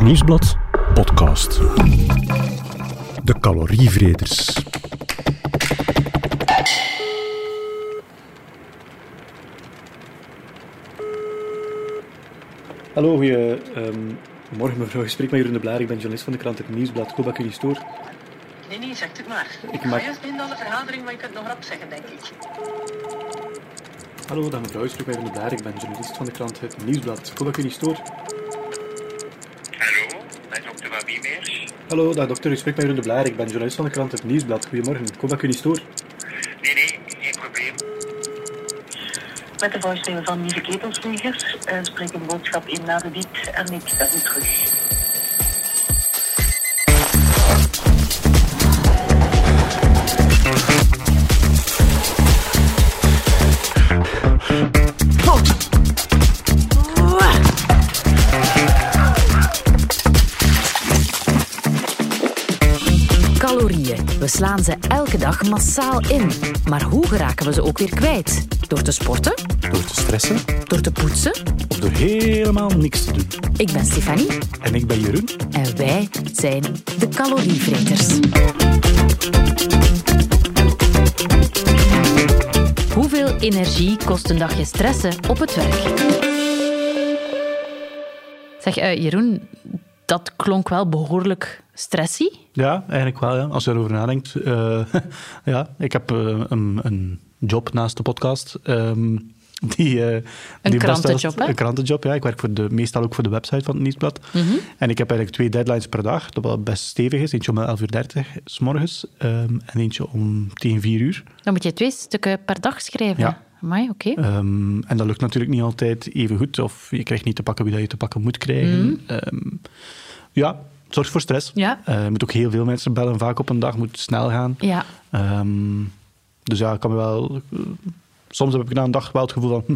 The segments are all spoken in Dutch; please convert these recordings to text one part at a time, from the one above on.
Het Nieuwsblad podcast. De calorievreters. Hallo, goedemorgen morgen mevrouw. Ik spreek met Jeroen de Blaar. Ik ben journalist van de krant Het Nieuwsblad. Ik hoop dat ik u niet stoor. Nee, nee, zeg het maar. Ik Ik maak- juist binnen aan de vergadering, maar je kunt nog rap zeggen, denk ik. Hallo, dag mevrouw. Ik spreek met Jeroen de Blaar. Ik ben journalist van de krant Het Nieuwsblad. Ik hoop dat ik u niet stoor. Hallo, met dokter Van Wiemeers. Hallo, dag dokter. Ik spreek met Jeroen de Blaar. Ik ben journalist van de krant Het Nieuwsblad. Goedemorgen. Ik hoop dat ik u niet stoor. Nee, nee, geen probleem. Met de voicemail van Nieuwe Ketelsvliegers uh, spreek een boodschap in na de beat en ik ben u terug. Slaan ze elke dag massaal in. Maar hoe geraken we ze ook weer kwijt? Door te sporten? Door te stressen Door te poetsen? of door helemaal niks te doen. Ik ben Stefanie En ik ben Jeroen. en wij zijn de calorievreters. Hoeveel energie kost een dagje stressen op het werk? Zeg, eh, Jeroen, dat klonk wel behoorlijk stressy. Ja, eigenlijk wel. Ja. Als je erover nadenkt. eh, ja, ik heb eh, een, een job naast de podcast. ehm, die, eh, die best krantenjob, hè? Een krantenjob, ja. Ik werk voor de, meestal ook voor de website van het Nieuwsblad. Mhm. En ik heb eigenlijk twee deadlines per dag, dat wel best stevig is. Eentje om 11.30 uur s morgens ehm, en eentje om tegen 4 uur. Dan moet je twee stukken per dag schrijven. Ja. Amai, oké. Ehm, en dat lukt natuurlijk niet altijd even goed. Of je krijgt niet te pakken wie dat je te pakken moet krijgen. Ehm, ja, zorgt voor stress. Ja. Eh, je moet ook heel veel mensen bellen, vaak op een dag. moet snel gaan. Ja. Ehm, dus ja, ik kan wel... eh, soms heb ik na een dag wel het gevoel van... hm,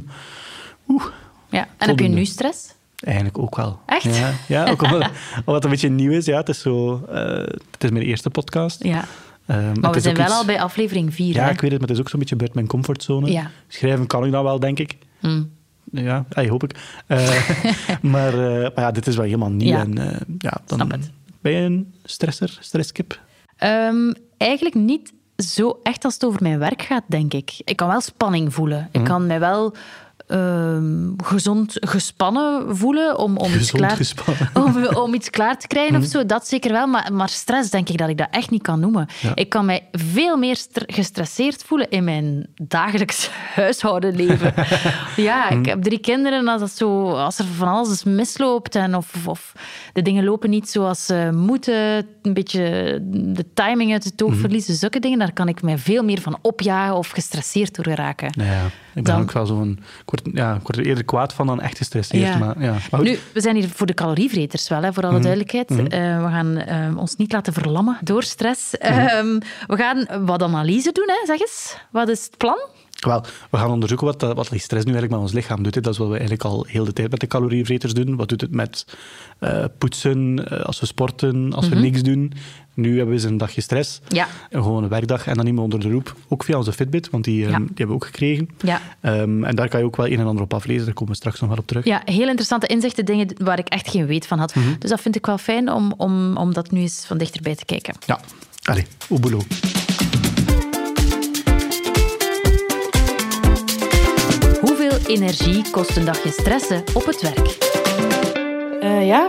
Oeh, ja. En heb je nu stress? eigenlijk ook wel. Echt? Ja, ja ook omdat, omdat het een beetje nieuw is. Ja, het is zo... eh, het is mijn eerste podcast. Ja. Ehm, Maar we zijn wel iets- al bij aflevering 4. Ja, hè? ik weet het, maar het is ook zo'n beetje buiten mijn comfortzone. Ja. Schrijven kan ik dan wel, denk ik. Hm. Ja, hey, hoop ik. Eh, maar, eh, maar ja, dit is wel helemaal nieuw. Ja. En, eh, ja, dan Snap het. Ben je een stresser, stresskip? Ehm, eigenlijk niet zo echt als het over mijn werk gaat, denk ik. Ik kan wel spanning voelen. Mhm. Ik kan mij wel ehm, gezond gespannen voelen om, om, iets klaar, om, om iets klaar te krijgen of zo. Dat zeker wel, maar, maar stress denk ik dat ik dat echt niet kan noemen. Ja. Ik kan mij veel meer stre- gestresseerd voelen in mijn dagelijks huishoudenleven. ja, Mhm. ik heb drie kinderen. Als, dat zo, als er van alles misloopt en of, of de dingen lopen niet zoals ze moeten, een beetje de timing uit het oog Mhm. verliezen, zulke dingen, daar kan ik mij veel meer van opjagen of gestresseerd door geraken. Nou ja, ik ben Dan- ook wel zo'n... Ik word, ja, ik word er eerder kwaad van dan echt gestresseerd. Ja. Maar, ja. maar. Nu, we zijn hier voor de calorievreters wel, hè, voor alle duidelijkheid. Eh, we gaan eh, ons niet laten verlammen door stress. Ehm, we gaan wat analyse doen, hè, zeg eens. Wat is het plan? Wel, we gaan onderzoeken wat, wat die stress nu eigenlijk met ons lichaam doet. hè. Dat is wat we eigenlijk al heel de tijd met de calorievreters doen. Wat doet het met eh, poetsen, eh, als we sporten, als we niks doen. Nu hebben we eens een dagje stress. Ja. Een gewone werkdag en dan niet meer onder de roep. Ook via onze Fitbit, want die, eh, die hebben we ook gekregen. Ja. Ehm, en daar kan je ook wel een en ander op aflezen. Daar komen we straks nog wel op terug. Ja, heel interessante inzichten, dingen waar ik echt geen weet van had. Dus dat vind ik wel fijn om, om, om dat nu eens van dichterbij te kijken. Ja. Allee, oeboelo. Energie kost een dagje stressen op het werk? Eh, ja,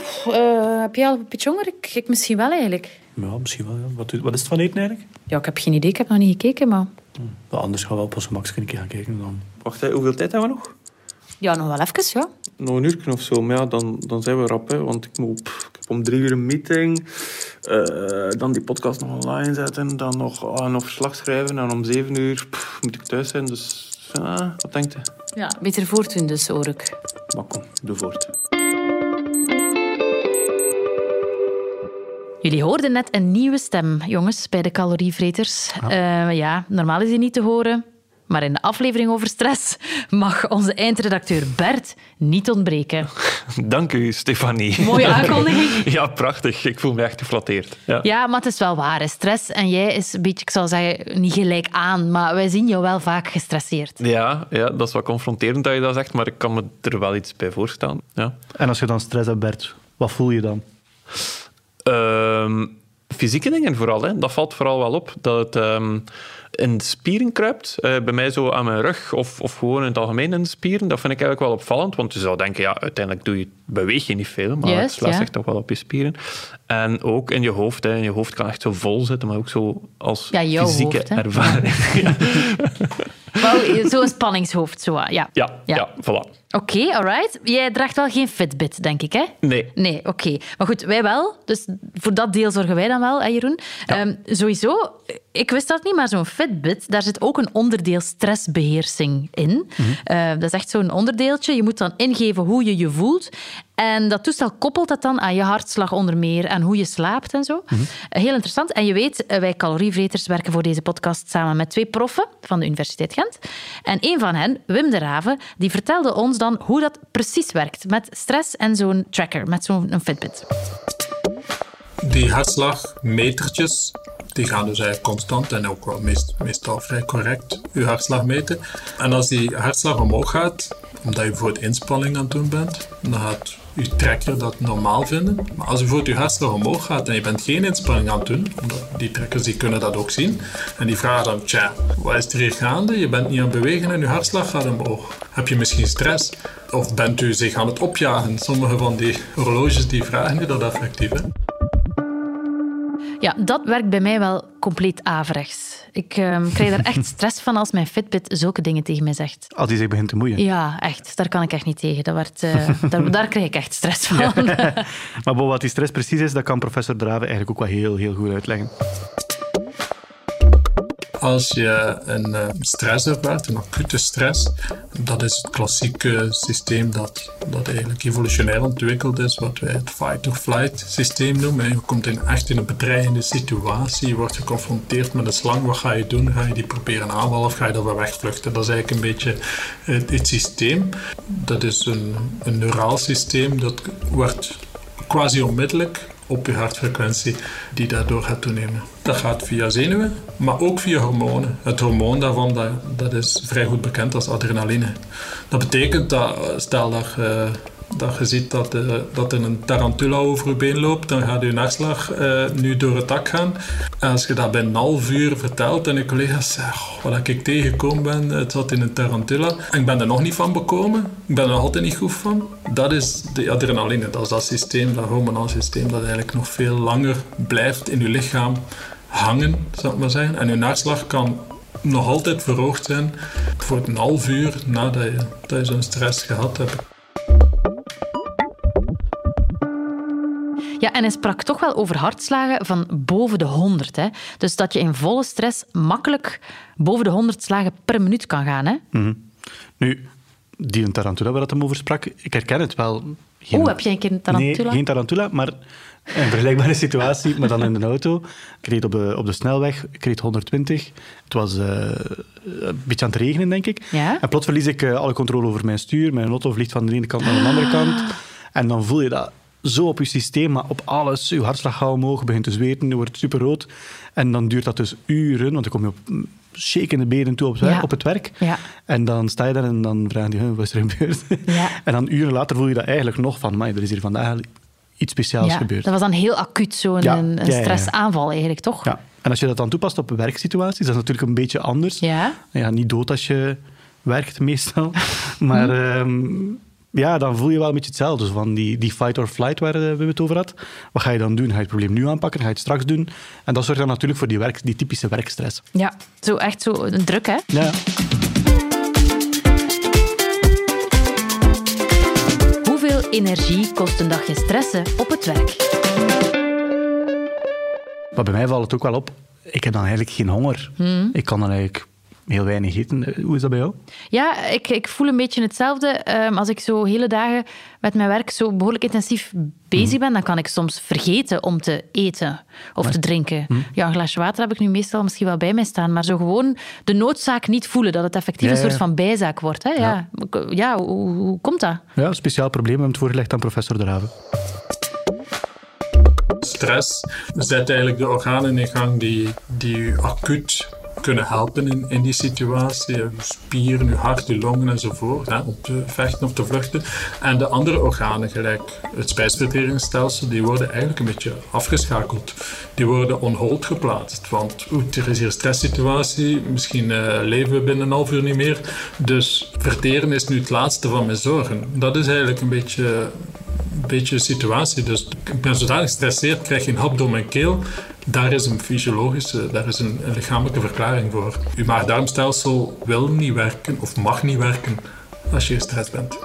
heb je al een beetje honger? Ik, ik misschien wel eigenlijk. Ja, misschien wel. Ja. Wat, wat is het van eten eigenlijk? Ja, ik heb geen idee. Ik heb nog niet gekeken, maar... Wel, anders gaan we wel pas Max een keer gaan kijken. Dan. Wacht, hè, hoeveel tijd hebben we nog? Ja, nog wel even, ja. Nog een uur of zo, maar ja, dan, dan zijn we rap. Hè, want ik, moet, pff, ik heb om drie uur een meeting. eh, dan die podcast nog online zetten. Dan nog, nog verslag schrijven. En om zeven uur pff, moet ik thuis zijn. Dus ja, wat denkt je? Ja, beter voortdoen dus, hoor ik. Maar kom, doe voort. Jullie hoorden net een nieuwe stem, jongens, bij de calorievreters. Ja. ja, normaal is die niet te horen. Maar in de aflevering over stress mag onze eindredacteur Bert niet ontbreken. Dank u, Stefanie. Mooie aankondiging. Ja, prachtig. Ik voel me echt geflatteerd. Ja. Ja, maar het is wel waar. hè. Stress en jij is een beetje, ik zou zeggen, niet gelijk aan. Maar wij zien jou wel vaak gestresseerd. Ja, ja, dat is wat confronterend dat je dat zegt, maar ik kan me er wel iets bij voorstellen. Ja. En als je dan stress hebt, Bert, wat voel je dan? Ehm, fysieke dingen vooral, hè. dat valt vooral wel op. Dat het ehm, in spieren kruipt. Eh, bij mij zo aan mijn rug of, of gewoon in het algemeen in de spieren. Dat vind ik eigenlijk wel opvallend. Want je zou denken, ja, uiteindelijk doe je, beweeg je niet veel. Maar Juist, het slaat ja. zich toch wel op je spieren. En ook in je hoofd. Hè. Je hoofd kan echt zo vol zitten. Maar ook zo als Ja, fysieke hoofd, ervaring. Ja. Wel, Zo'n spanningshoofd, zo. Ja. Ja, Ja. ja. voilà. Oké, alright. Jij draagt wel geen Fitbit, denk ik, hè? Nee. Nee, oké. Maar goed, wij wel. Dus voor dat deel zorgen wij dan wel, hè, Jeroen? Ehm, sowieso, ik wist dat niet, maar zo'n Fitbit, daar zit ook een onderdeel stressbeheersing in. Eh, dat is echt zo'n onderdeeltje. Je moet dan ingeven hoe je je voelt. En dat toestel koppelt dat dan aan je hartslag onder meer en hoe je slaapt en zo. Eh, Heel interessant. En je weet, eh, wij calorievreters werken voor deze podcast samen met twee proffen van de Universiteit Gent. En een van hen, Wim de Raven, die vertelde ons dan hoe dat precies werkt met stress en zo'n tracker, met zo'n Fitbit. Die hartslagmetertjes, die gaan dus eigenlijk constant en ook meestal vrij correct uw hartslag meten. En als die hartslag omhoog gaat, omdat je bijvoorbeeld inspanning aan het doen bent, dan gaat uw tracker dat normaal vinden. Maar als bijvoorbeeld uw hartslag omhoog gaat en je bent geen inspanning aan het doen, die trackers die kunnen dat ook zien, en die vragen dan, tja, wat is er hier gaande? Je bent niet aan het bewegen en uw hartslag gaat omhoog. Heb je misschien stress? Of bent u zich aan het opjagen? Sommige van die horloges die vragen u dat effectief. Hè? Ja, dat werkt bij mij wel compleet averechts. Ik ehm, krijg daar echt stress van als mijn Fitbit zulke dingen tegen mij zegt. Als die zich begint te moeien. Ja, echt. Daar kan ik echt niet tegen. Dat werd, eh, daar, daar krijg ik echt stress van. Maar wat die stress precies is, dat kan professor Draven eigenlijk ook wel heel, heel goed uitleggen. Als je een eh, stress ervaart, een acute stress, dat is het klassieke systeem dat, dat eigenlijk evolutionair ontwikkeld is, wat wij het fight-or-flight systeem noemen. Je komt in, echt in een bedreigende situatie, je wordt geconfronteerd met een slang, wat ga je doen? Ga je die proberen aanvallen of ga je weer wegvluchten? Dat is eigenlijk een beetje het, het systeem. Dat is een, een neuraal systeem, dat wordt quasi onmiddellijk op je hartfrequentie die daardoor gaat toenemen. Dat gaat via zenuwen, maar ook via hormonen. Het hormoon daarvan dat, dat is vrij goed bekend als adrenaline. Dat betekent dat, eh, stel dat je, dat je ziet dat, eh, dat er een tarantula over je been loopt, dan gaat je hartslag eh, nu door het dak gaan. En als je dat bij een half uur vertelt en je collega's zeggen, "Goh, wat ik tegengekomen ben, het zat in een tarantula. En ik ben er nog niet van bekomen, ik ben er nog altijd niet goed van. Dat is de adrenaline, dat is dat systeem, dat hormonaal systeem, dat eigenlijk nog veel langer blijft in je lichaam hangen, zou ik maar zeggen. En je hartslag kan nog altijd verhoogd zijn voor een half uur nadat je, je zo'n stress gehad hebt. Ja, en hij sprak toch wel over hartslagen van boven de 100. Hè? Dus dat je in volle stress makkelijk boven de 100 slagen per minuut kan gaan. Hè? Nu, die een tarantula waar dat hem over sprak, ik herken het wel. Geen- Oeh, heb jij een keer een tarantula? Nee, geen tarantula, maar een vergelijkbare situatie, maar dan in de auto. Ik reed op de, op de snelweg, ik reed 120. Het was eh, een beetje aan het regenen, denk ik. Ja? En plots verlies ik eh, alle controle over mijn stuur. Mijn auto vliegt van de ene kant naar de andere kant. En dan voel je dat zo op je systeem, maar op alles. Je hartslag gaat omhoog, je begint te zweten, je wordt superrood. En dan duurt dat dus uren, want dan kom je op mm, shakende benen toe op, het werk- Ja. op het werk. Ja. En dan sta je daar en dan vraag je, "Huh, wat is er gebeurd? Ja. En dan uren later voel je dat eigenlijk nog van, maar er is hier vandaag iets speciaals Ja, gebeurd. dat was dan heel acuut, zo'n een, een stressaanval eigenlijk, toch? Ja. En als je dat dan toepast op werksituaties, dat is natuurlijk een beetje anders. Ja. Ja, niet dood als je werkt meestal. Maar ehm, ja, dan voel je wel een beetje hetzelfde. Zo Van die, die fight or flight waar eh, we het over hadden. Wat ga je dan doen? Ga je het probleem nu aanpakken? Ga je het straks doen? En dat zorgt dan natuurlijk voor die, werk, die typische werkstress. Ja, zo echt zo een druk, hè? Ja. Hoeveel energie kost een dagje stressen op het werk? Maar bij mij valt het ook wel op. Ik heb dan eigenlijk geen honger. Ik kan dan eigenlijk heel weinig eten. Hoe is dat bij jou? Ja, ik, ik voel een beetje hetzelfde. Ehm, als ik zo hele dagen met mijn werk zo behoorlijk intensief bezig ben, dan kan ik soms vergeten om te eten of te drinken. Ja, een glasje water heb ik nu meestal misschien wel bij mij staan, maar zo gewoon de noodzaak niet voelen, dat het effectief Ja, een soort ja. van bijzaak wordt. Hè? Ja. Ja, hoe, hoe- hoe komt dat? Ja, een speciaal probleem. We hebben het voorgelegd aan professor De Raven. Stress zet eigenlijk de organen in gang die, die acuut kunnen helpen in, in die situatie. Je spieren, je hart, je longen enzovoort, hè, om te vechten of te vluchten. En de andere organen, gelijk het spijsverteringsstelsel, die worden eigenlijk een beetje afgeschakeld. Die worden on hold geplaatst. Want oeh, er is hier stresssituatie, misschien uh, leven we binnen een half uur niet meer. Dus verteren is nu het laatste van mijn zorgen. Dat is eigenlijk een beetje beetje situatie. Dus ik ben zodanig gestresseerd, krijg je een hap door mijn keel. Daar is een fysiologische, daar is een, een lichamelijke verklaring voor. Uw maag-darmstelsel wil niet werken of mag niet werken als je gestrest bent.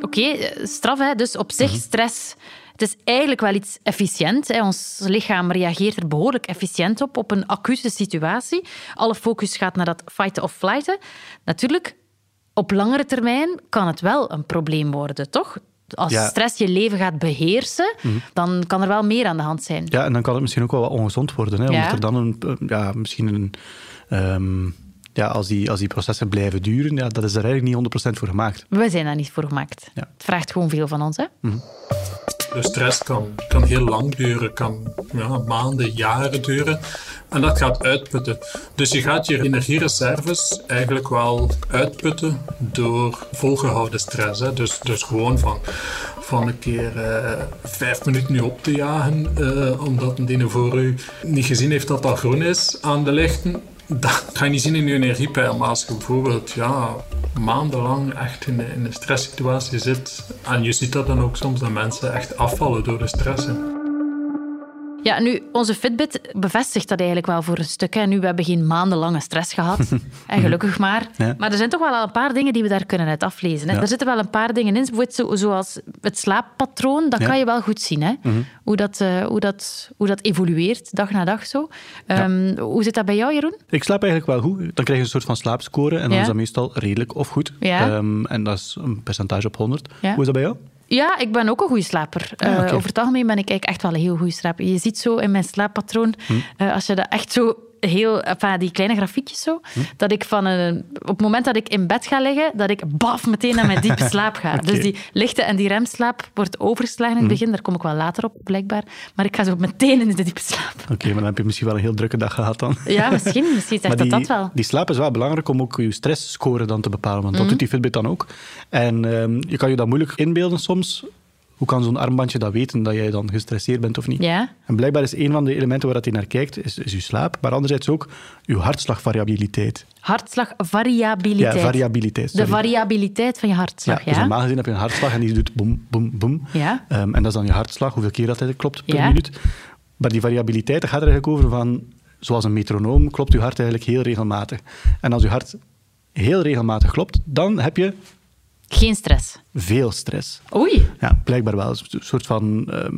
Oké, okay, straf hè. Dus op zich, stress... Het is eigenlijk wel iets efficiënt. Hè. Ons lichaam reageert er behoorlijk efficiënt op, op een acute situatie. Alle focus gaat naar dat fighten of flighten. Natuurlijk, op langere termijn kan het wel een probleem worden, toch? Als stress je leven gaat beheersen, mhm. dan kan er wel meer aan de hand zijn. Ja, en dan kan het misschien ook wel wat ongezond worden. Hè? Omdat er dan een, ja, misschien een... Um, ja, als, die, als die processen blijven duren, ja, dat is er eigenlijk niet 100% voor gemaakt. We zijn daar niet voor gemaakt. Ja. Het vraagt gewoon veel van ons. Hè? Mm de stress kan, kan heel lang duren, kan ja, maanden, jaren duren. En dat gaat uitputten. Dus je gaat je energiereserves eigenlijk wel uitputten door volgehouden stress. Hè. Dus, dus gewoon van, van een keer uh, vijf minuten nu op te jagen, uh, omdat een ding voor u niet gezien heeft dat dat groen is aan de lichten dat ga je niet zien in je energiepeil. Maar bijvoorbeeld ja, maandenlang echt in, een stresssituatie zit, en je ziet dat dan ook soms, dat mensen echt afvallen door de stress. Ja, nu, onze Fitbit bevestigt dat eigenlijk wel voor een stuk. Hè. Nu, we hebben geen maandenlange stress gehad. en gelukkig maar. Maar er zijn toch wel al een paar dingen die we daar kunnen uit aflezen. Hè. Er zitten wel een paar dingen in, bijvoorbeeld zoals het slaappatroon. Dat kan je wel goed zien. Hè. Mhm. hoe, dat, uh, hoe, dat, hoe dat evolueert, dag na dag zo. Um, hoe zit dat bij jou, Jeroen? Ik slaap eigenlijk wel goed. Dan krijg je een soort van slaapscore. En dan is dat meestal redelijk of goed. Um, en dat is een percentage op 100. Hoe is dat bij jou? Ja, ik ben ook een goede slaper. Ah, eh, over het algemeen ben ik eigenlijk echt wel een heel goede slaper. Je ziet zo in mijn slaappatroon, hm. uh, als je dat echt zo heel, enfin, die kleine grafiekjes zo, hm? dat ik van een, op het moment dat ik in bed ga liggen, dat ik baf meteen naar mijn diepe slaap ga. Dus die lichte en die remslaap wordt overgeslagen in het hm? begin. Daar kom ik wel later op, blijkbaar. Maar ik ga zo meteen in de diepe slaap. Oké, maar dan heb je misschien wel een heel drukke dag gehad dan. Ja, misschien. Misschien zegt dat dat wel. Die slaap is wel belangrijk om ook je stressscore dan te bepalen, want dat hm? doet die Fitbit dan ook. En um, je kan je dat moeilijk inbeelden soms, hoe kan zo'n armbandje dat weten dat jij dan gestresseerd bent of niet? Ja. En blijkbaar is een van de elementen waar hij naar kijkt, is, is je slaap, maar anderzijds ook je hartslagvariabiliteit. Hartslagvariabiliteit. Ja, variabiliteit. De variabiliteit van je hartslag, ja. ja? Dus normaal gezien heb je een hartslag en die doet boem, boem, boem. Ja. Um, en dat is dan je hartslag, hoeveel keer dat klopt per minuut. Maar die variabiliteit, dat gaat er eigenlijk over van, zoals een metronoom, klopt je hart eigenlijk heel regelmatig. En als je hart heel regelmatig klopt, dan heb je geen stress. Veel stress. Oei. Ja, blijkbaar wel. Een soort van ehm,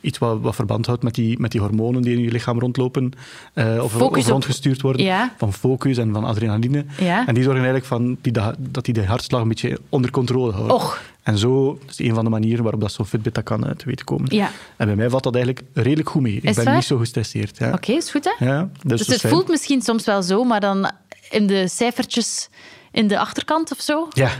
iets wat, wat, verband houdt met die, met die hormonen die in je lichaam rondlopen uh, of, of, rondgestuurd worden. Ja. Van focus en van adrenaline. Ja. En die zorgen eigenlijk van die, dat die de hartslag een beetje onder controle houdt. Och. En zo is een van de manieren waarop dat zo'n Fitbit dat kan te weten komen. Ja. En bij mij valt dat eigenlijk redelijk goed mee. Ik ben niet zo gestresseerd. Ja. Oké, is goed hè? Ja, dus, dus het voelt misschien soms wel zo, maar dan in de cijfertjes in de achterkant of zo? Ja.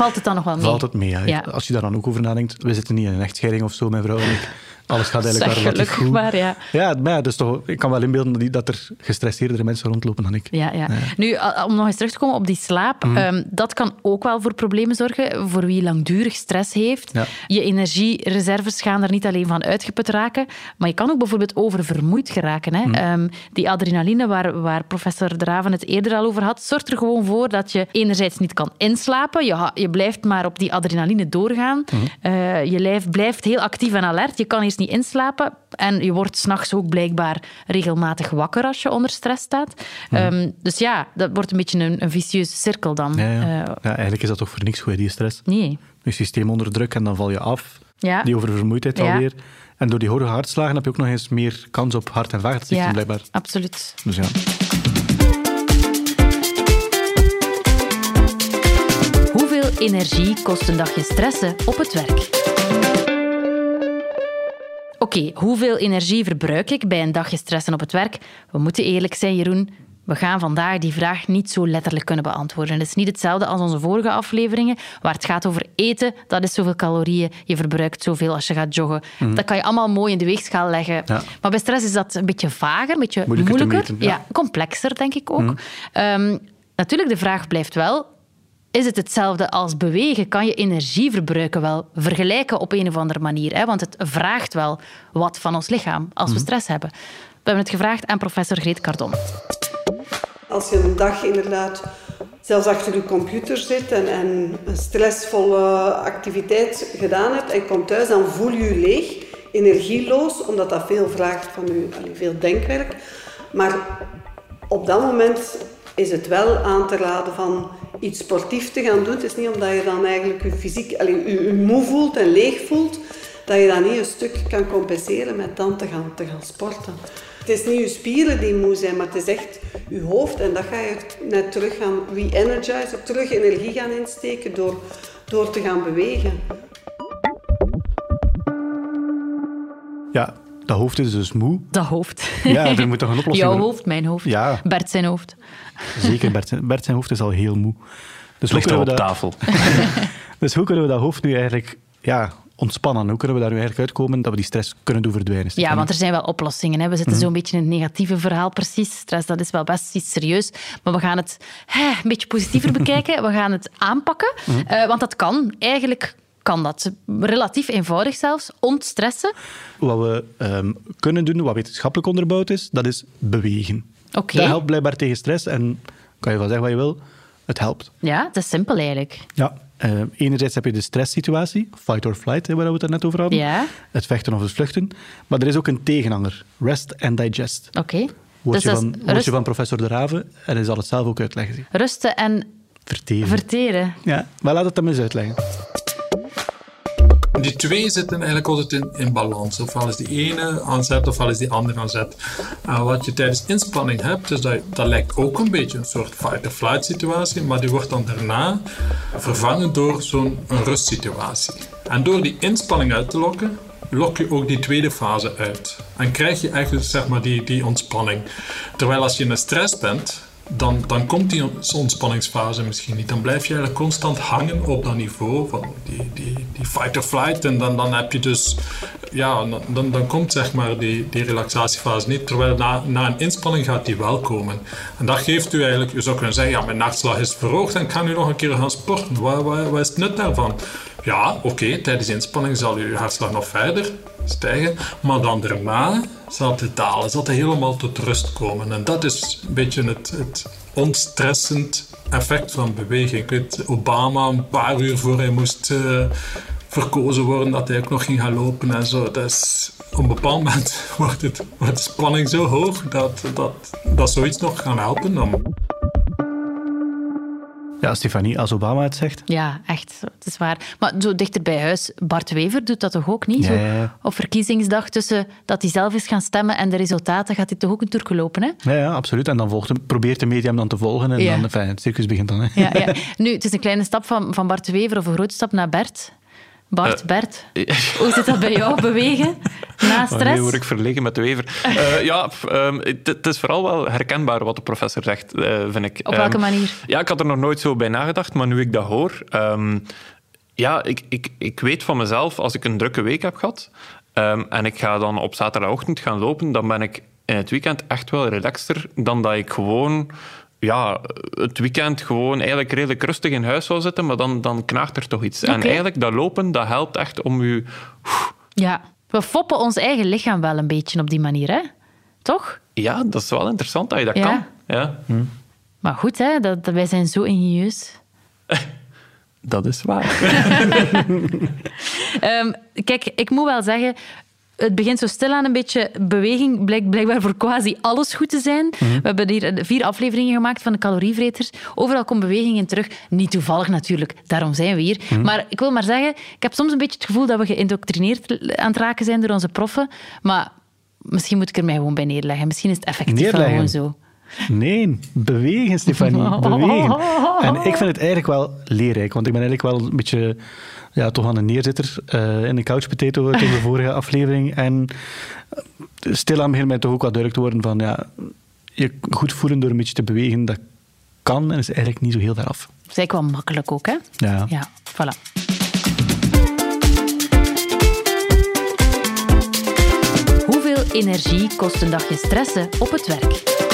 Valt het dan nog wel mee? Valt het mee, ja. Als je daar dan ook over nadenkt. We zitten niet in een echtscheiding of zo, mijn vrouw en ik. Alles gaat eigenlijk wel relatief goed. Maar, ja. Ja, maar dus toch, ik kan wel inbeelden dat er gestresseerdere mensen rondlopen dan ik. Ja, ja. Nu, om nog eens terug te komen op die slaap. Mhm. Ehm, dat kan ook wel voor problemen zorgen. Voor wie langdurig stress heeft. Je energiereserves gaan er niet alleen van uitgeput raken. Maar je kan ook bijvoorbeeld oververmoeid geraken. Hè. Mhm. Ehm, die adrenaline, waar, waar professor Draven het eerder al over had, zorgt er gewoon voor dat je enerzijds niet kan inslapen. Je, je blijft maar op die adrenaline doorgaan. Mhm. Eh, je lijf blijft heel actief en alert. Je kan eerst niet inslapen. En je wordt s'nachts ook blijkbaar regelmatig wakker als je onder stress staat. Ehm, dus ja, dat wordt een beetje een, een vicieuze cirkel dan. Ja, ja. Uh, ja, eigenlijk is dat toch voor niks goed, die stress? Nee. Je systeem onder druk en dan val je af. Ja. Die oververmoeidheid alweer. En door die hoge hartslagen heb je ook nog eens meer kans op hart- en vaatziekten, ja, blijkbaar. absoluut. Dus ja. Hoeveel energie kost een dagje stressen op het werk? Oké, hoeveel energie verbruik ik bij een dagje stressen op het werk? We moeten eerlijk zijn, Jeroen. we gaan vandaag die vraag niet zo letterlijk kunnen beantwoorden. Het is niet hetzelfde als onze vorige afleveringen, waar het gaat over eten. Dat is zoveel calorieën, je verbruikt zoveel als je gaat joggen. Dat kan je allemaal mooi in de weegschaal leggen. Ja. Maar bij stress is dat een beetje vager, een beetje Moeilijker te moeilijker. meten, ja. complexer, denk ik ook. Ehm, natuurlijk, de vraag blijft wel... Is het hetzelfde als bewegen? Kan je energieverbruiken wel vergelijken op een of andere manier? Hè? Want het vraagt wel wat van ons lichaam als we stress hebben. We hebben het gevraagd aan professor Greet Cardon. Als je een dag inderdaad zelfs achter je computer zit en, en een stressvolle activiteit gedaan hebt en je komt thuis, dan voel je je leeg, energieloos, omdat dat veel vraagt van je, veel denkwerk. Maar op dat moment is het wel aan te raden van iets sportief te gaan doen. Het is niet omdat je dan eigenlijk je fysiek allee, je, je moe voelt en leeg voelt, dat je dat niet een stuk kan compenseren met dan te gaan, te gaan sporten. Het is niet je spieren die moe zijn, maar het is echt je hoofd. En dat ga je net terug gaan re-energizen, terug energie gaan insteken door, door te gaan bewegen. Ja, dat hoofd is dus moe. Dat hoofd. Ja, er moet toch een oplossing Jouw hoofd, mijn hoofd. Ja. Bert zijn hoofd. Zeker, Bert zijn, Bert zijn hoofd is al heel moe. Dus hoe, Ligt al kunnen op we dat, tafel. dus hoe kunnen we dat hoofd nu eigenlijk ja, ontspannen? Hoe kunnen we daar nu eigenlijk uitkomen dat we die stress kunnen doen verdwijnen? Ja, want er zijn wel oplossingen. Hè. We zitten zo'n beetje in het negatieve verhaal, precies. Stress, dat is wel best iets serieus. Maar we gaan het hè, een beetje positiever bekijken. We gaan het aanpakken. Mhm. Eh, want dat kan. Eigenlijk kan dat. Relatief eenvoudig zelfs. Ontstressen. Wat we ehm, kunnen doen, wat wetenschappelijk onderbouwd is, dat is bewegen. Oké. Dat helpt blijkbaar tegen stress en kan je wel zeggen wat je wil, het helpt. Ja, het is simpel eigenlijk. Ja. eh, enerzijds heb je de stresssituatie, fight or flight, hè, waar we het net over hadden. Ja. Het vechten of het vluchten. Maar er is ook een tegenhanger, rest and digest. Oké. Woordje, Dus dat is van, rust- van professor De Rave, en hij zal het zelf ook uitleggen. rusten en Verteren. verteren. ja, maar laat het hem eens uitleggen. Die twee zitten eigenlijk altijd in, in balans. Ofwel is die ene aan zet, ofwel is die andere aan zet. En wat je tijdens inspanning hebt, dus dat, dat lijkt ook een beetje een soort fight-or-flight situatie, maar die wordt dan daarna vervangen door zo'n rustsituatie. En door die inspanning uit te lokken, lok je ook die tweede fase uit. En krijg je eigenlijk zeg maar, die, die ontspanning. Terwijl als je in een stress bent, dan, dan komt die ontspanningsfase misschien niet. Dan blijf je eigenlijk constant hangen op dat niveau van die, die, die fight or flight. En dan, dan heb je dus, ja, dan, dan komt zeg maar die, die relaxatiefase niet. Terwijl na, na een inspanning gaat die wel komen. En dat geeft u eigenlijk, je zou kunnen zeggen, ja, mijn nachtslag is verhoogd en kan u nog een keer gaan sporten. Wat, wat, is het nut daarvan? Ja, oké, tijdens inspanning zal uw hartslag nog verder stijgen, maar dan daarna zal het dalen, zal het helemaal tot rust komen. En dat is een beetje het, het ontstressend effect van beweging. Ik weet, Obama, een paar uur voor hij moest eh, verkozen worden, dat hij ook nog ging gaan lopen en zo. Is, op een bepaald moment wordt, het, wordt de spanning zo hoog dat, dat, dat zoiets nog kan helpen. Ja, Stefanie, als Obama het zegt. Ja, echt. Het is waar. Maar zo dichter bij huis, Bart Wever doet dat toch ook niet? Ja, Zo ja. Op verkiezingsdag, tussen dat hij zelf is gaan stemmen en de resultaten, gaat hij toch ook een tour lopen, hè? Ja, ja, absoluut. En dan volgt hem, probeert de media hem dan te volgen en dan, enfin, het circus begint dan. Hè. Ja, ja. Nu, het is een kleine stap van, van Bart Wever of een grote stap naar Bert. Bart, Eh, Bert, hoe zit dat bij jou, bewegen? Na Oh, stress? nee, word ik verlegen met de wever. Eh, ja, ehm, het, is vooral wel herkenbaar wat de professor zegt, eh, vind ik. Op welke Ehm, manier? Ja, ik had er nog nooit zo bij nagedacht, maar nu ik dat hoor... ehm, ja, ik, ik, ik weet van mezelf, als ik een drukke week heb gehad en ik ga dan op zaterdagochtend gaan lopen, dan ben ik in het weekend echt wel relaxter dan dat ik gewoon... Ja, het weekend gewoon eigenlijk redelijk rustig in huis zou zitten, maar dan, dan knaagt er toch iets. En eigenlijk, dat lopen, dat helpt echt om je... Ja, we foppen ons eigen lichaam wel een beetje op die manier, hè? Toch? Ja, dat is wel interessant dat je dat Ja. kan. Ja, Maar goed, hè? Dat, dat- wij zijn zo ingenieus. dat is waar. Ehm, kijk, ik moet wel zeggen, het begint zo stilaan een beetje beweging, blijkt blijkbaar voor quasi alles goed te zijn. Mhm. We hebben hier vier afleveringen gemaakt van de calorievreters. Overal komt beweging in terug. Niet toevallig natuurlijk, daarom zijn we hier. Mhm. Maar ik wil maar zeggen, ik heb soms een beetje het gevoel dat we geïndoctrineerd aan het raken zijn door onze proffen. Maar misschien moet ik er mij gewoon bij neerleggen. Misschien is het effectief gewoon zo. Nee, bewegen, Stefanie. Bewegen. En ik vind het eigenlijk wel leerrijk, want ik ben eigenlijk wel een beetje ja, toch aan een neerzitter eh, in de couch potato uit onze vorige aflevering. En stilaan begint mij toch ook wel duidelijk te worden van ja, je goed voelen door een beetje te bewegen, dat kan en is eigenlijk niet zo heel ver af. Dat is eigenlijk wel makkelijk ook, hè? Ja. Ja, voilà. Hoeveel energie kost een dagje stressen op het werk?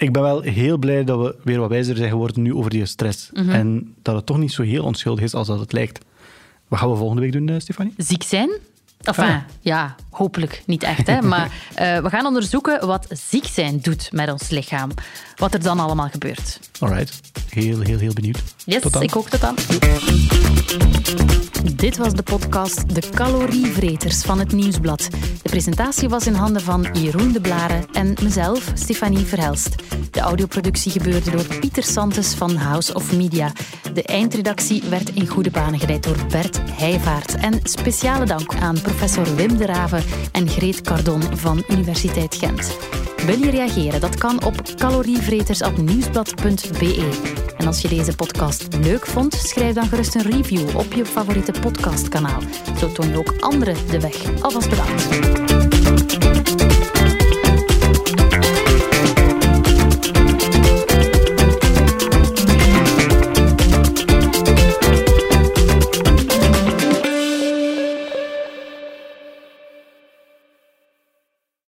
Ik ben wel heel blij dat we weer wat wijzer zijn geworden nu over die stress. En dat het toch niet zo heel onschuldig is als dat het lijkt. Wat gaan we volgende week doen, eh, Stefanie? Ziek zijn? Enfin, Ah. ja, hopelijk niet echt. Hè? Maar eh, we gaan onderzoeken wat ziek zijn doet met ons lichaam. Wat er dan allemaal gebeurt. Alright. Heel, heel, heel benieuwd. Yes, ik ook tot dan. Dit was de podcast De Calorievreters van het Nieuwsblad. De presentatie was in handen van Jeroen de Blaren en mezelf, Stefanie Verhelst. De audioproductie gebeurde door Pieter Santes van House of Media. De eindredactie werd in goede banen geleid door Bert Heijvaart. En speciale dank aan professor Wim de Raven en Greet Cardon van Universiteit Gent. Wil je reageren? Dat kan op calorievreters.nieuwsblad.be. En als je deze podcast leuk vond, schrijf dan gerust een review op je favoriete podcastkanaal. Zo toon ook anderen de weg. Alvast bedankt.